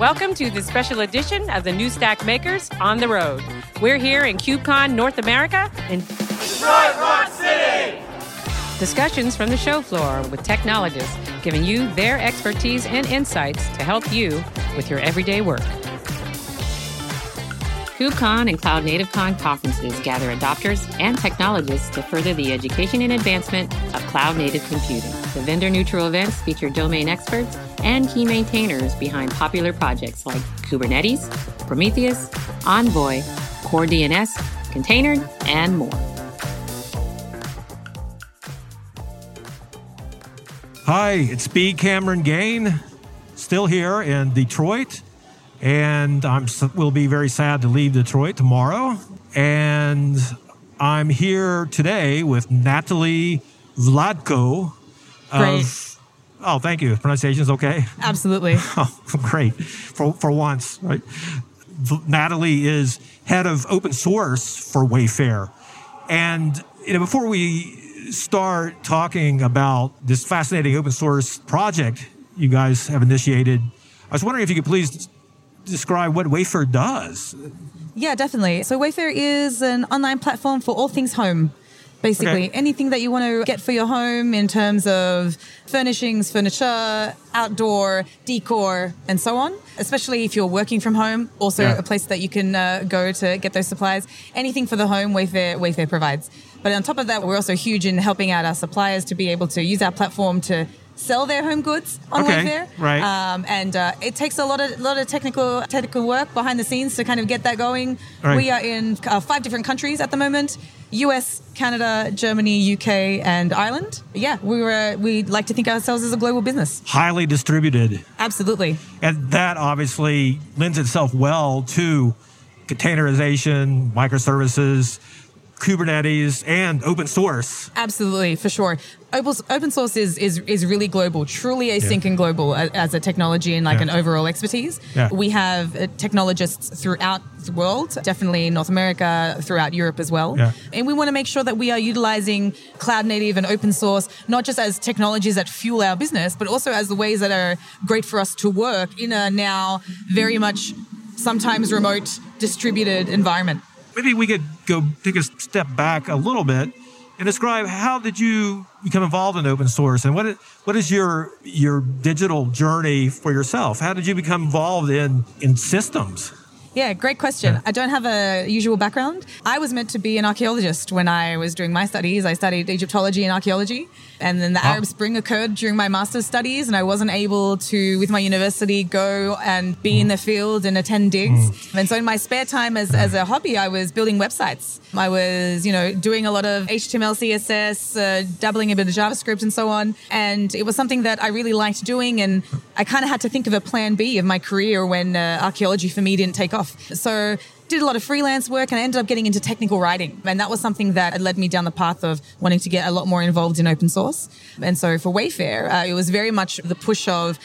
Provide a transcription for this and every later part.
Welcome to this special edition of the New Stack Makers on the Road. We're here in KubeCon North America in Detroit Rock City. Discussions from the show floor with technologists giving you their expertise and insights to help you with your everyday work. KubeCon and Cloud Native Con conferences gather adopters and technologists to further the education and advancement of cloud native computing. The vendor neutral events feature domain experts and key maintainers behind popular projects like Kubernetes, Prometheus, Envoy, Core DNS, containerd, and more. Hi, it's B. Cameron Gain, still here in Detroit and I'm will be very sad to leave Detroit tomorrow. And I'm here today with Natali Vlatko. Great. Of, oh, thank you. Pronunciation is okay. Absolutely. Oh, great. For for once, right? Natalie is head of open source for Wayfair, and you know before we start talking about this fascinating open source project you guys have initiated, I was wondering if you could please describe what Wayfair does. Yeah, definitely. So Wayfair is an online platform for all things home. Basically, okay. anything that you want to get for your home in terms of furnishings, furniture, outdoor decor, and so on. Especially if you're working from home, also yeah. a place that you can uh, go to get those supplies. Anything for the home, Wayfair Wayfair provides. But on top of that, we're also huge in helping out our suppliers to be able to use our platform to sell their home goods on okay, Wayfair. Right. Um, and uh, it takes a lot of lot of technical technical work behind the scenes to kind of get that going. Right. We are in uh, five different countries at the moment: U.S., Canada, Germany, U.K., and Ireland. Yeah, we were we like to think of ourselves as a global business. Highly distributed. Absolutely. And that obviously lends itself well to containerization, microservices Kubernetes and open source. Absolutely, for sure. Open, source is, is is really global, truly async yeah. and global as a technology and like yeah. an overall expertise. Yeah. We have uh, technologists throughout the world, definitely North America, throughout Europe as well. And we want to make sure that we are utilizing cloud native and open source, not just as technologies that fuel our business, but also as the ways that are great for us to work in a now very much sometimes remote distributed environment maybe we could go take a step back a little bit and describe how did you become involved in open source and what is, what is your your digital journey for yourself? How did you become involved in in systems? Yeah, great question. I don't have a usual background. I was meant to be an archaeologist when I was doing my studies. I studied Egyptology and archaeology. And then the Arab Spring occurred during my master's studies, and I wasn't able to, with my university, go and be mm. in the field and attend digs. Mm. And so, in my spare time as, as a hobby, I was building websites. I was, you know, doing a lot of HTML, CSS, uh, dabbling a bit of JavaScript, and so on. And it was something that I really liked doing. And I kind of had to think of a plan B of my career when uh, archaeology for me didn't take off. So, did a lot of freelance work and I ended up getting into technical writing. And that was something that led me down the path of wanting to get a lot more involved in open source. And so for Wayfair, uh, it was very much the push of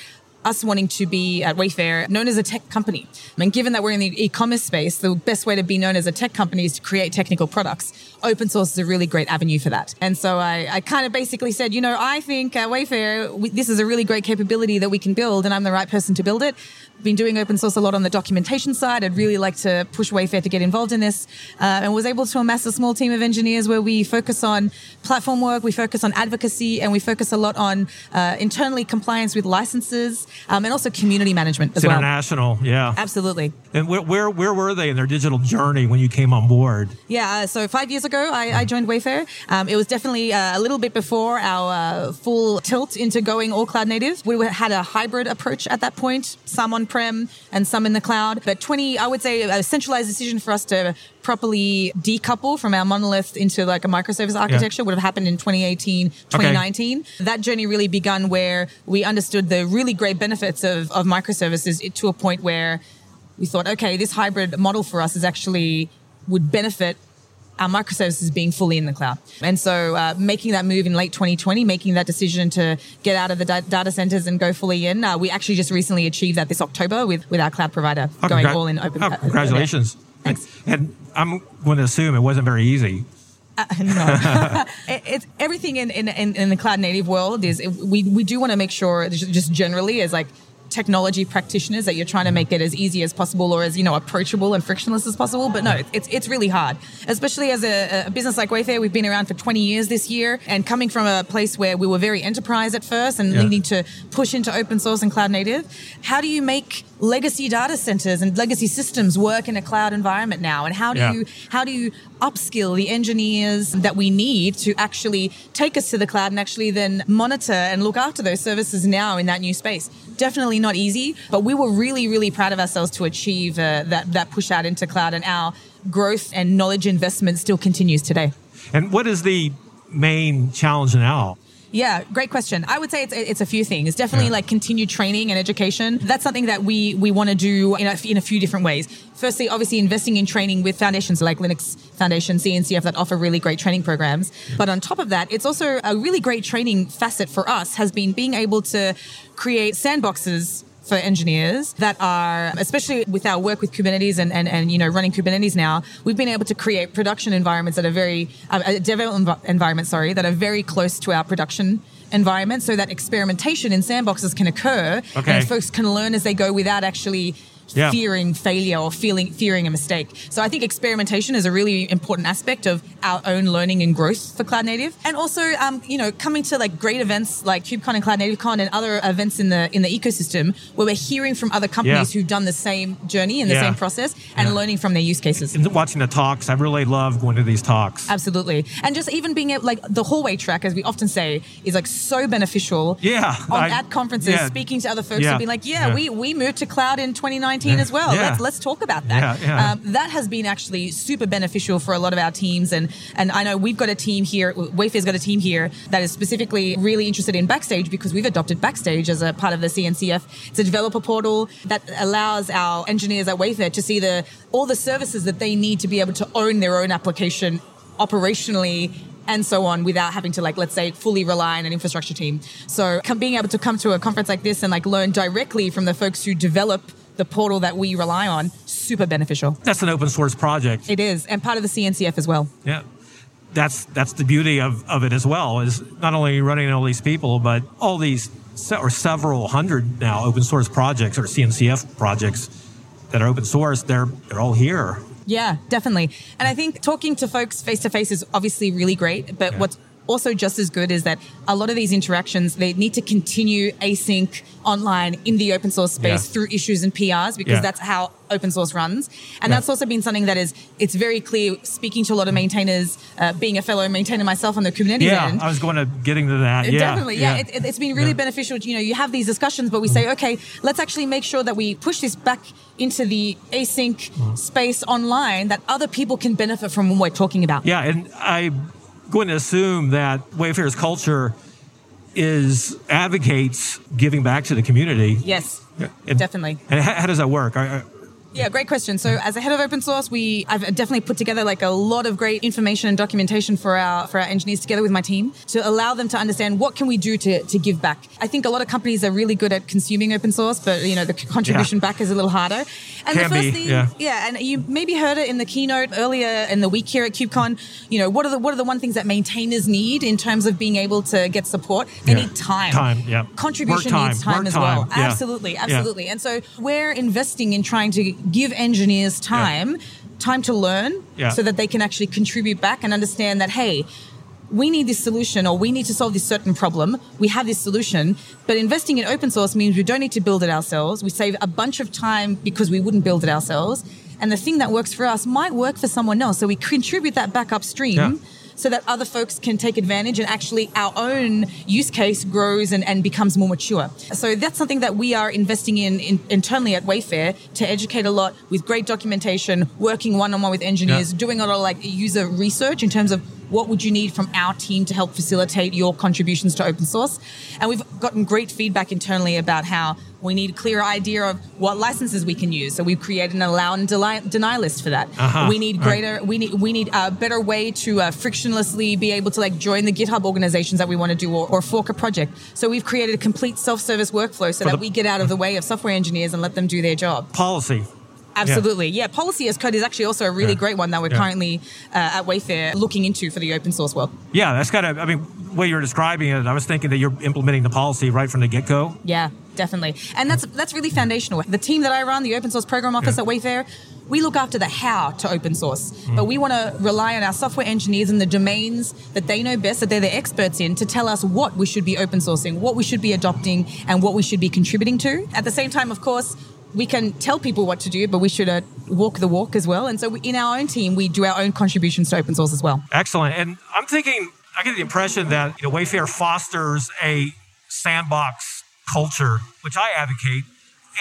us wanting to be at Wayfair known as a tech company. And given that we're in the e-commerce space, the best way to be known as a tech company is to create technical products. Open source is a really great avenue for that. And so I, I kind of basically said, you know, I think at Wayfair, we, this is a really great capability that we can build and I'm the right person to build it been doing open source a lot on the documentation side. I'd really like to push Wayfair to get involved in this, uh, and was able to amass a small team of engineers where we focus on platform work, we focus on advocacy, and we focus a lot on uh, internally compliance with licenses, um, and also community management as it's well. International, yeah, absolutely. And where, where, where were they in their digital journey when you came on board? Yeah, uh, so five years ago I, I joined Wayfair. Um, it was definitely uh, a little bit before our uh, full tilt into going all cloud native. We had a hybrid approach at that point, some on on-prem and some in the cloud. But 20, I would say a centralized decision for us to properly decouple from our monolith into like a microservice architecture yeah. would have happened in 2018, 2019. Okay. That journey really begun where we understood the really great benefits of, of microservices to a point where we thought, okay, this hybrid model for us is actually would benefit our microservices being fully in the cloud. And so uh, making that move in late 2020, making that decision to get out of the da- data centers and go fully in, uh, we actually just recently achieved that this October with, with our cloud provider oh, going congr- all in open. Oh, uh, congratulations. Thanks. And I'm going to assume it wasn't very easy. Uh, no, it, it's everything in, in, in, in, the cloud native world is we, we do want to make sure just generally as like technology practitioners that you're trying to make it as easy as possible or as you know approachable and frictionless as possible. But no, it's it's really hard, especially as a, a business like Wayfair. We've been around for 20 years this year, and coming from a place where we were very enterprise at first and Yeah. needing to push into open source and cloud native. How do you make legacy data centers and legacy systems work in a cloud environment now? And how do Yeah. you how do you upskill the engineers that we need to actually take us to the cloud and actually then monitor and look after those services now in that new space? Definitely not easy, but we were really, really proud of ourselves to achieve uh, that that push out into cloud, and our growth and knowledge investment still continues today. And what is the main challenge now? Yeah, great question. I would say it's it's a few things. Definitely Yeah. like continued training and education. That's something that we we want to do in a, in a few different ways. Firstly, obviously investing in training with foundations like Linux Foundation, CNCF that offer really great training programs. But on top of that, it's also a really great training facet for us has been being able to create sandboxes for engineers that are, especially with our work with Kubernetes and, and, and you know running Kubernetes now, we've been able to create production environments that are very uh, uh, development env- environments, sorry, that are very close to our production environment, so that experimentation in sandboxes can occur Okay. and folks can learn as they go without actually. Yeah. Fearing failure or feeling fearing a mistake. So I think experimentation is a really important aspect of our own learning and growth for Cloud Native, and also um, you know coming to like great events like KubeCon and Cloud Native Con and other events in the in the ecosystem where we're hearing from other companies Yeah. who've done the same journey and the Yeah. same process and learning from their use cases. And watching the talks, I really love going to these talks. Absolutely, and just even being able, like the hallway track, as we often say, is like so beneficial. Yeah, on I- at conferences, speaking to other folks, Yeah, and being like, yeah, yeah. we we moved to cloud in 2019 Yeah, as well. yeah. Let's let's talk about that. Yeah. Um, that has been actually super beneficial for a lot of our teams, and and I know we've got a team here. Wayfair's got a team here that is specifically really interested in Backstage because we've adopted Backstage as a part of the CNCF. It's a developer portal that allows our engineers at Wayfair to see the all the services that they need to be able to own their own application operationally and so on without having to like let's say fully rely on an infrastructure team so com- being able to come to a conference like this and like learn directly from the folks who develop the portal that we rely on super beneficial That's an open source project. it is and part of the cncf as well Yeah. That's that's the beauty of, of it as well is not only running all these people, but all these se- or several hundred now open source projects or CNCF projects that are open source. They're they're all here. Yeah, definitely. And I think talking to folks face to face is obviously really great, but Yeah. what's also just as good is that a lot of these interactions they need to continue async online in the open source space Yeah. through issues and PRs because Yeah. that's how open source runs and Yeah. that's also been something that is it's very clear speaking to a lot of maintainers uh, being a fellow maintainer myself on the Kubernetes Yeah, end I was going to getting to that. Yeah, Definitely, yeah. It, it, it's been really Yeah. beneficial. You know, you have these discussions, but we say, okay, let's actually make sure that we push this back into the async Mm-hmm. space online that other people can benefit from what we're talking about. Yeah, and I'm going to assume that Wayfair's culture is advocates giving back to the community. Yes, and- definitely. And how, how does that work? I, Yeah, great question. So, as a head of open source, we I've definitely put together like a lot of great information and documentation for our for our engineers together with my team to allow them to understand what can we do to to give back. I think a lot of companies are really good at consuming open source, but you know the contribution back is a little harder. And Can the first be, thing, yeah. yeah, and you maybe heard it in the keynote earlier in the week here at KubeCon. You know, what are the what are the one things that maintainers need in terms of being able to get support? They Yeah. need time. Time, yeah. Contribution time, needs time as time, well. yeah. Absolutely, Yeah. absolutely. And so we're investing in trying to give engineers time, time to learn, Yeah. so that they can actually contribute back and understand that hey. We need this solution, or we need to solve this certain problem. We have this solution, but investing in open source means we don't need to build it ourselves. We save a bunch of time because we wouldn't build it ourselves. And the thing that works for us might work for someone else. So we contribute that back upstream Yeah. So that other folks can take advantage and actually our own use case grows and, and becomes more mature. So that's something that we are investing in, in internally at Wayfair to educate a lot with great documentation, working one on one with engineers, Yeah. doing a lot of like user research in terms of what would you need from our team to help facilitate your contributions to open source. And we've gotten great feedback internally about how we need a clear idea of what licenses we can use. So we've created an allow and deny, deny list for that. Uh-huh. We need Right. greater we need we need a better way to uh, frictionlessly be able to like join the GitHub organizations that we want to do or, or fork a project. So we've created a complete self-service workflow so For that the- we get out of the way of software engineers and let them do their job. policy. Absolutely, yeah. Policy as code is actually also a really Yeah. great one that we're Yeah. currently uh, at Wayfair looking into for the open source world. Yeah, that's kind of, I mean, the way you're describing it, I was thinking that you're implementing the policy right from the get go. Yeah, definitely. And that's that's really foundational. The team that I run, the open source program office Yeah. at Wayfair, we look after the how to open source. But we want to rely on our software engineers and the domains that they know best, that they're the experts in, to tell us what we should be open sourcing, what we should be adopting, and what we should be contributing to. At the same time, of course, we can tell people what to do, but we should uh, walk the walk as well. And so we, in our own team, we do our own contributions to open source as well. Excellent. And I'm thinking, I get the impression that you know, Wayfair fosters a sandbox culture, which I advocate.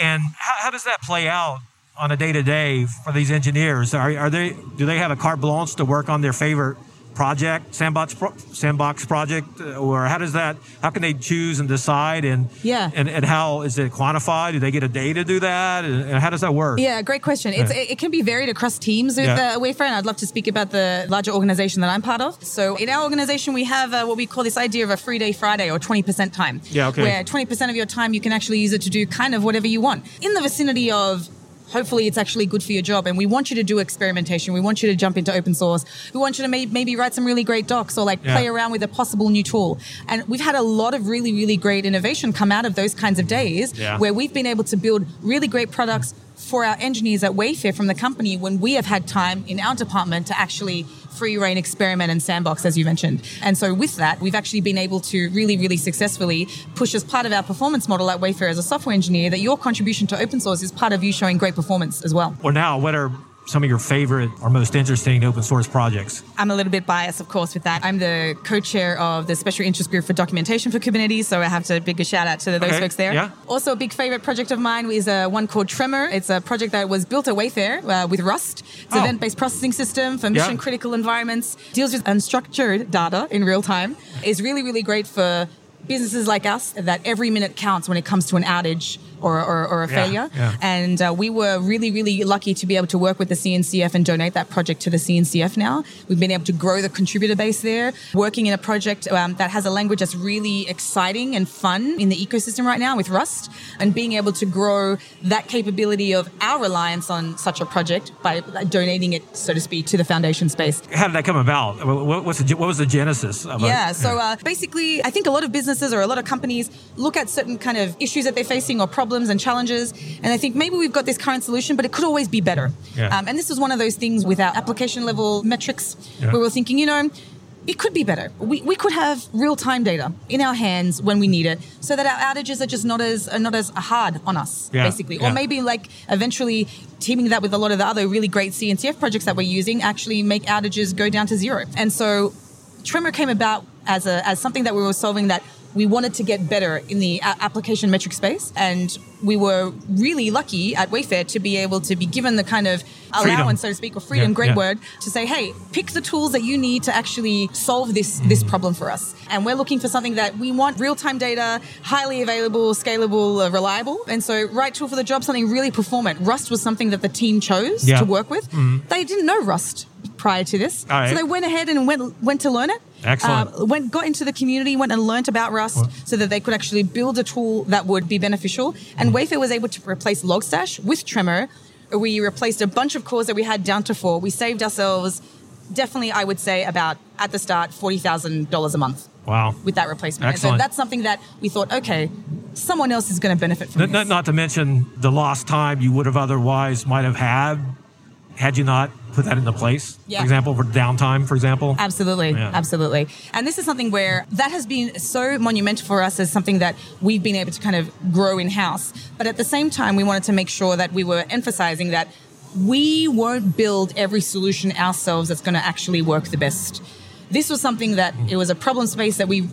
And how, how does that play out on a day to day for these engineers? Are, are they do they have a carte blanche to work on their favorite project, sandbox pro, sandbox project, uh, or how does that? How can they choose and decide? And Yeah. and, and how is it quantified? Do they get a day to do that? And, and how does that work? Yeah, great question. It's, it, it can be varied across teams with Yeah. uh, Wayfair, and I'd love to speak about the larger organization that I'm part of. So, in our organization, we have uh, what we call this idea of a free day Friday or 20% time. Yeah, okay. Where 20% of your time you can actually use it to do kind of whatever you want in the vicinity of. Hopefully, it's actually good for your job. And we want you to do experimentation. We want you to jump into open source. We want you to may- maybe write some really great docs or like Yeah. play around with a possible new tool. And we've had a lot of really, really great innovation come out of those kinds of days Yeah. where we've been able to build really great products for our engineers at Wayfair from the company when we have had time in our department to actually free reign experiment and sandbox, as you mentioned. And so with that, we've actually been able to really, really successfully push as part of our performance model at Wayfair as a software engineer that your contribution to open source is part of you showing great performance as well. Or now, what are some of your favorite or most interesting open source projects? I'm a little bit biased, of course, with that. I'm the co-chair of the Special Interest Group for Documentation for Kubernetes, so I have to big a shout out to those Okay, folks there. yeah. Also, a big favorite project of mine is uh, one called Tremor. It's a project that was built at Wayfair uh, with Rust. It's an Oh. event-based processing system for Yeah. mission-critical environments. Deals with unstructured data in real time. Is really, really great for businesses like us that every minute counts when it comes to an outage or, or, or a Yeah, failure. yeah. And uh, we were really, really lucky to be able to work with the CNCF and donate that project to the CNCF now. We've been able to grow the contributor base there, working in a project um, that has a language that's really exciting and fun in the ecosystem right now with Rust, and being able to grow that capability of our reliance on such a project by donating it, so to speak, to the foundation space. How did that come about? What, what's the, what was the genesis of it? Yeah. So uh, basically, I think a lot of businesses or a lot of companies look at certain kind of issues that they're facing or problems and challenges, and they think maybe we've got this current solution, but it could always be better. Yeah. Um, and this is one of those things with our application level metrics Yeah. where we're thinking, you know. It could be better. We, we could have real time data in our hands when we need it, so that our outages are just not as are not as hard on us, Yeah, basically. yeah. Or maybe like eventually teaming that with a lot of the other really great CNCF projects that we're using actually make outages go down to zero. And so Tremor came about as a as something that we were solving that we wanted to get better in the application metric space, and we were really lucky at Wayfair to be able to be given the kind of Freedom. allowance, so to speak, or freedom, Yeah, great yeah. word, to say, hey, pick the tools that you need to actually solve this this problem for us. And we're looking for something that we want real time data, highly available, scalable, uh, reliable, and so right tool for the job, something really performant. Rust was something that the team chose Yeah. to work with. They didn't know Rust prior to this, right. so they went ahead and went went to learn it. Excellent. Uh, went got into the community, went and learnt about Rust, so that they could actually build a tool that would be beneficial. And Wayfair was able to replace Logstash with Tremor. We replaced a bunch of cores that we had down to four. We saved ourselves, definitely, I would say, about at the start forty thousand dollars a month Wow. with that replacement. And so that's something that we thought, okay, someone else is going to benefit from not, not to mention the lost time you would have otherwise might have had had you not put that into place. Yeah. For example, for downtime, for example. Absolutely, Yeah. absolutely. And this is something where that has been so monumental for us as something that we've been able to kind of grow in house. But at the same time, we wanted to make sure that we were emphasizing that we won't build every solution ourselves that's going to actually work the best. This was something that it was a problem space that we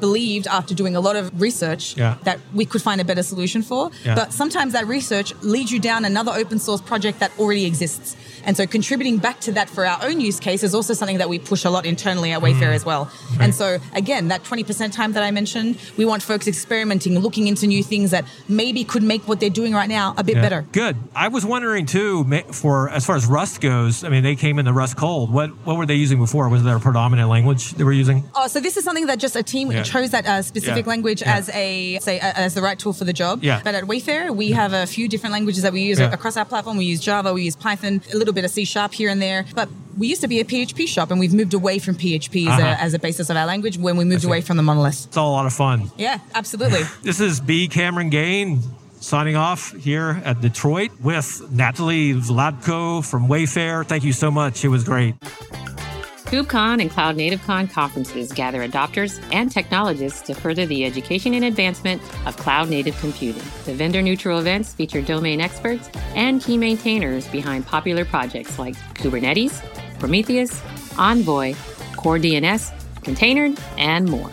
believed after doing a lot of research Yeah. that we could find a better solution for. Yeah. But sometimes that research leads you down another open source project that already exists. And so contributing back to that for our own use case is also something that we push a lot internally at Wayfair as well. And so again, that 20% time that I mentioned, we want folks experimenting, looking into new things that maybe could make what they're doing right now a bit Yeah. better. Good. I was wondering too, for as far as Rust goes. I mean, they came in the Rust cold. What what were they using before? Was there a predominant language they were using? Oh, so this is something that just a team Yeah. chose that uh, specific Yeah. language as a say uh, as the right tool for the job. Yeah. But at Wayfair, we have a few different languages that we use across our platform. We use Java, we use Python, a little little bit of C sharp here and there. But we used to be a PHP shop and we've moved away from PHP as, Uh-huh. a, as a basis of our language when we moved away from the monolith. It's all a lot of fun. Yeah, absolutely. This is B. Cameron Gain signing off here at Detroit with Natali Vlatko from Wayfair. Thank you so much. It was great. KubeCon and Cloud Native Con conferences gather adopters and technologists to further the education and advancement of cloud native computing. The vendor neutral events feature domain experts and key maintainers behind popular projects like Kubernetes, Prometheus, Envoy, Core DNS, containerd, and more.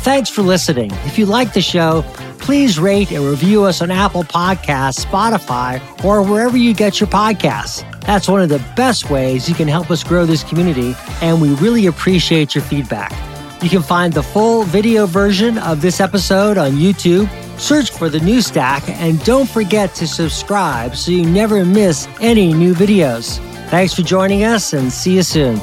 Thanks for listening. If you like the show, please rate and review us on Apple Podcasts, Spotify, or wherever you get your podcasts. That's one of the best ways you can help us grow this community, and we really appreciate your feedback. You can find the full video version of this episode on YouTube. Search for the new stack and don't forget to subscribe so you never miss any new videos. Thanks for joining us and see you soon.